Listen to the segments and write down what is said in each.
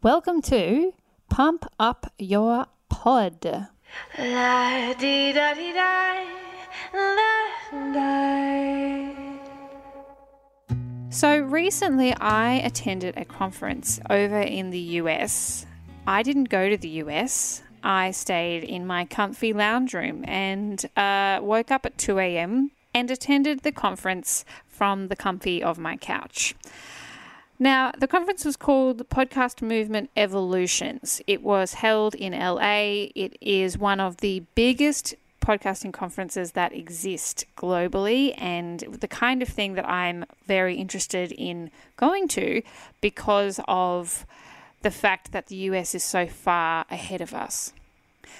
Welcome to Pump Up Your Pod. So, recently I attended a conference over in the US. I didn't go to the US. I stayed in my comfy lounge room and uh, woke up at 2 a.m. and attended the conference from the comfy of my couch. Now, the conference was called Podcast Movement Evolutions. It was held in LA. It is one of the biggest podcasting conferences that exist globally and the kind of thing that I'm very interested in going to because of the fact that the US is so far ahead of us.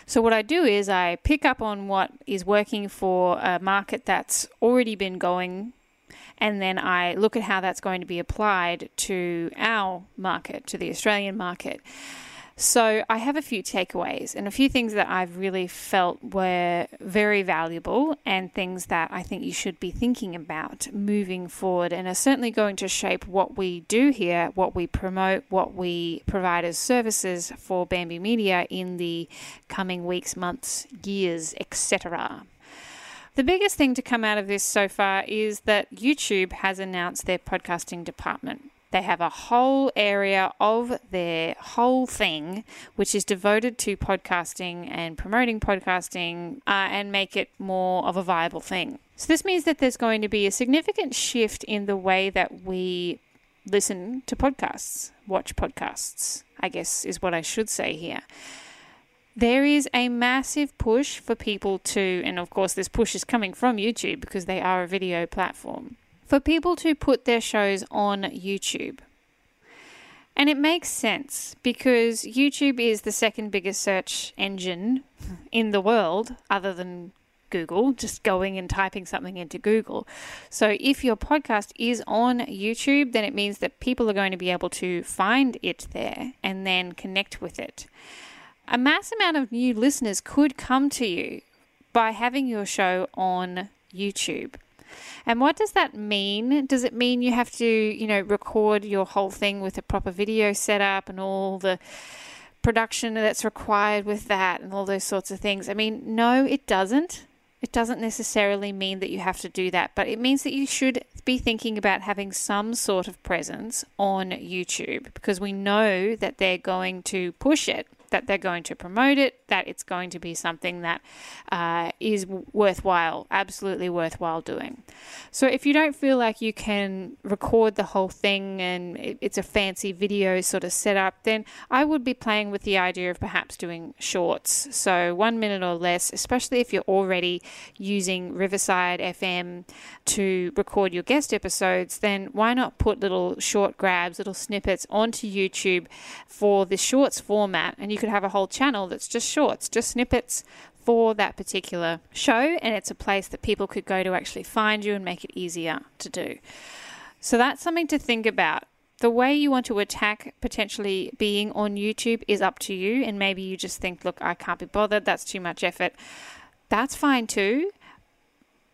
So, what I do is I pick up on what is working for a market that's already been going and then I look at how that's going to be applied to our market, to the Australian market. So I have a few takeaways and a few things that I've really felt were very valuable and things that I think you should be thinking about moving forward and are certainly going to shape what we do here, what we promote, what we provide as services for Bamby Media in the coming weeks, months, years, etc. The biggest thing to come out of this so far is that YouTube has announced their podcasting department. They have a whole area of their whole thing which is devoted to podcasting and promoting podcasting uh, and make it more of a viable thing. So, this means that there's going to be a significant shift in the way that we listen to podcasts, watch podcasts, I guess is what I should say here there is a massive push for people to, and of course, this push is coming from YouTube because they are a video platform, for people to put their shows on YouTube. And it makes sense because YouTube is the second biggest search engine in the world, other than Google, just going and typing something into Google. So if your podcast is on YouTube, then it means that people are going to be able to find it there and then connect with it a mass amount of new listeners could come to you by having your show on YouTube. And what does that mean? Does it mean you have to, you know, record your whole thing with a proper video setup and all the production that's required with that and all those sorts of things? I mean, no, it doesn't. It doesn't necessarily mean that you have to do that, but it means that you should be thinking about having some sort of presence on YouTube because we know that they're going to push it that they're going to promote it, that it's going to be something that uh, is worthwhile, absolutely worthwhile doing. So if you don't feel like you can record the whole thing and it's a fancy video sort of setup, then I would be playing with the idea of perhaps doing shorts. So one minute or less, especially if you're already using Riverside FM to record your guest episodes, then why not put little short grabs, little snippets onto YouTube for the shorts format and you you could have a whole channel that's just shorts, just snippets for that particular show, and it's a place that people could go to actually find you and make it easier to do. So that's something to think about. The way you want to attack potentially being on YouTube is up to you, and maybe you just think, look, I can't be bothered, that's too much effort. That's fine too.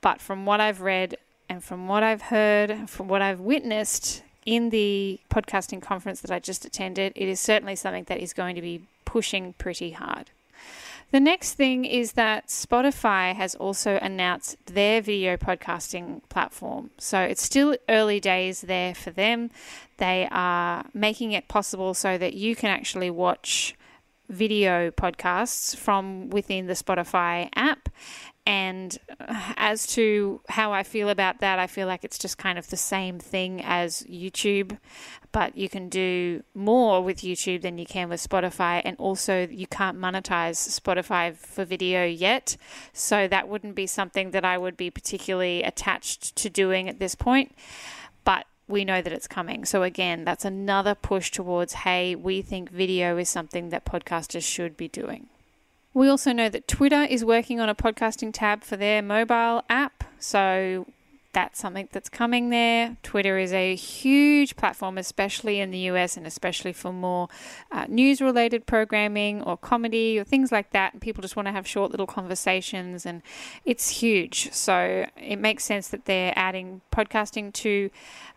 But from what I've read and from what I've heard, from what I've witnessed in the podcasting conference that I just attended, it is certainly something that is going to be pushing pretty hard. The next thing is that Spotify has also announced their video podcasting platform. So it's still early days there for them. They are making it possible so that you can actually watch video podcasts from within the Spotify app. And uh, as to how I feel about that, I feel like it's just kind of the same thing as YouTube but you can do more with YouTube than you can with Spotify. And also, you can't monetize Spotify for video yet. So, that wouldn't be something that I would be particularly attached to doing at this point. But we know that it's coming. So, again, that's another push towards hey, we think video is something that podcasters should be doing. We also know that Twitter is working on a podcasting tab for their mobile app. So, that's something that's coming there. Twitter is a huge platform, especially in the US and especially for more uh, news related programming or comedy or things like that. And people just want to have short little conversations, and it's huge. So it makes sense that they're adding podcasting to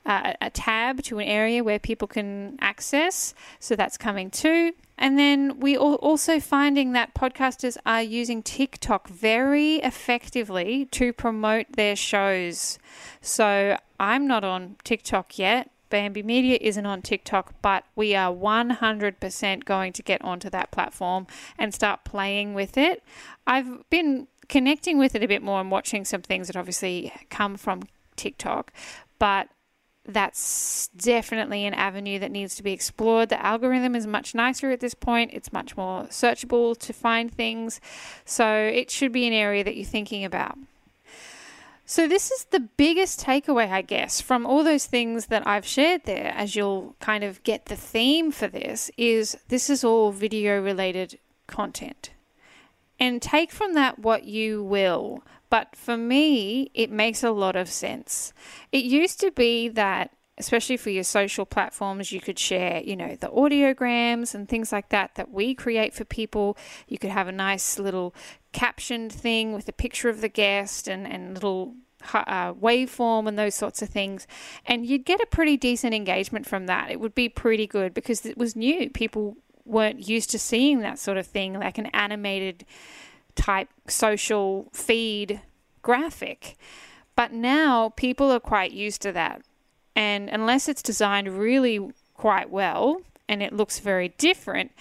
uh, a tab to an area where people can access. So that's coming too. And then we are also finding that podcasters are using TikTok very effectively to promote their shows. So I'm not on TikTok yet. Bamby Media isn't on TikTok, but we are 100% going to get onto that platform and start playing with it. I've been connecting with it a bit more and watching some things that obviously come from TikTok, but that's definitely an avenue that needs to be explored. The algorithm is much nicer at this point, it's much more searchable to find things. So it should be an area that you're thinking about. So, this is the biggest takeaway, I guess, from all those things that I've shared there, as you'll kind of get the theme for this, is this is all video related content. And take from that what you will. But for me, it makes a lot of sense. It used to be that, especially for your social platforms, you could share, you know, the audiograms and things like that that we create for people. You could have a nice little captioned thing with a picture of the guest and, and little uh, waveform and those sorts of things. And you'd get a pretty decent engagement from that. It would be pretty good because it was new. People weren't used to seeing that sort of thing, like an animated type social feed graphic. But now people are quite used to that. And unless it's designed really quite well and it looks very different,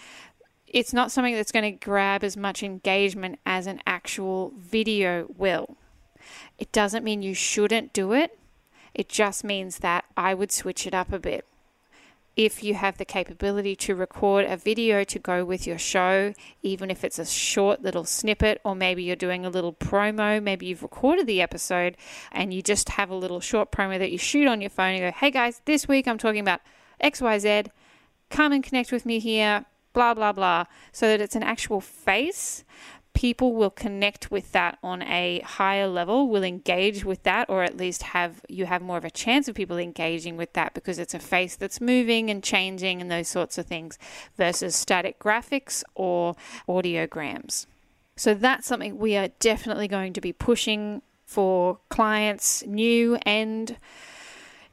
it's not something that's going to grab as much engagement as an actual video will. It doesn't mean you shouldn't do it, it just means that I would switch it up a bit if you have the capability to record a video to go with your show, even if it's a short little snippet, or maybe you're doing a little promo, maybe you've recorded the episode and you just have a little short promo that you shoot on your phone and go, hey guys, this week I'm talking about XYZ, come and connect with me here, blah, blah, blah, so that it's an actual face people will connect with that on a higher level, will engage with that, or at least have you have more of a chance of people engaging with that because it's a face that's moving and changing and those sorts of things versus static graphics or audiograms. So that's something we are definitely going to be pushing for clients, new and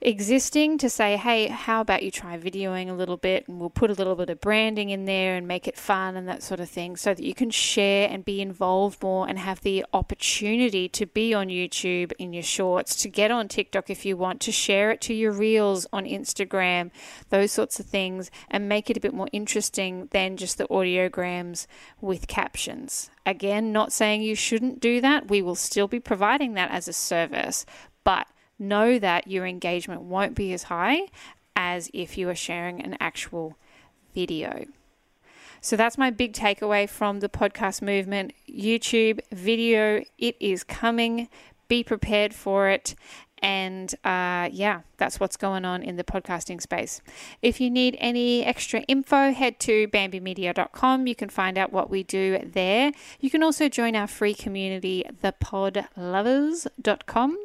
existing to say, hey, how about you try videoing a little bit and we'll put a little bit of branding in there and make it fun and that sort of thing so that you can share and be involved more and have the opportunity to be on YouTube in your shorts, to get on TikTok if you want, to share it to your reels on Instagram, those sorts of things, and make it a bit more interesting than just the audiograms with captions. Again, not saying you shouldn't do that. We will still be providing that as a service, but know that your engagement won't be as high as if you are sharing an actual video. So that's my big takeaway from the podcast movement. YouTube video, it is coming. Be prepared for it. And uh, yeah, that's what's going on in the podcasting space. If you need any extra info, head to bambymedia.com. You can find out what we do there. You can also join our free community, thepodlovers.com,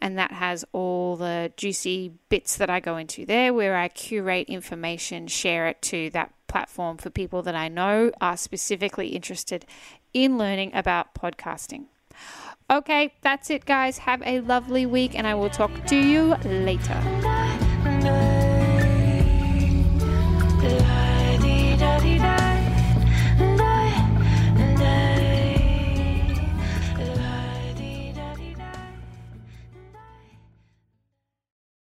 and that has all the juicy bits that I go into there where I curate information, share it to that platform for people that I know are specifically interested in learning about podcasting. Okay, that's it, guys. Have a lovely week, and I will talk to you later.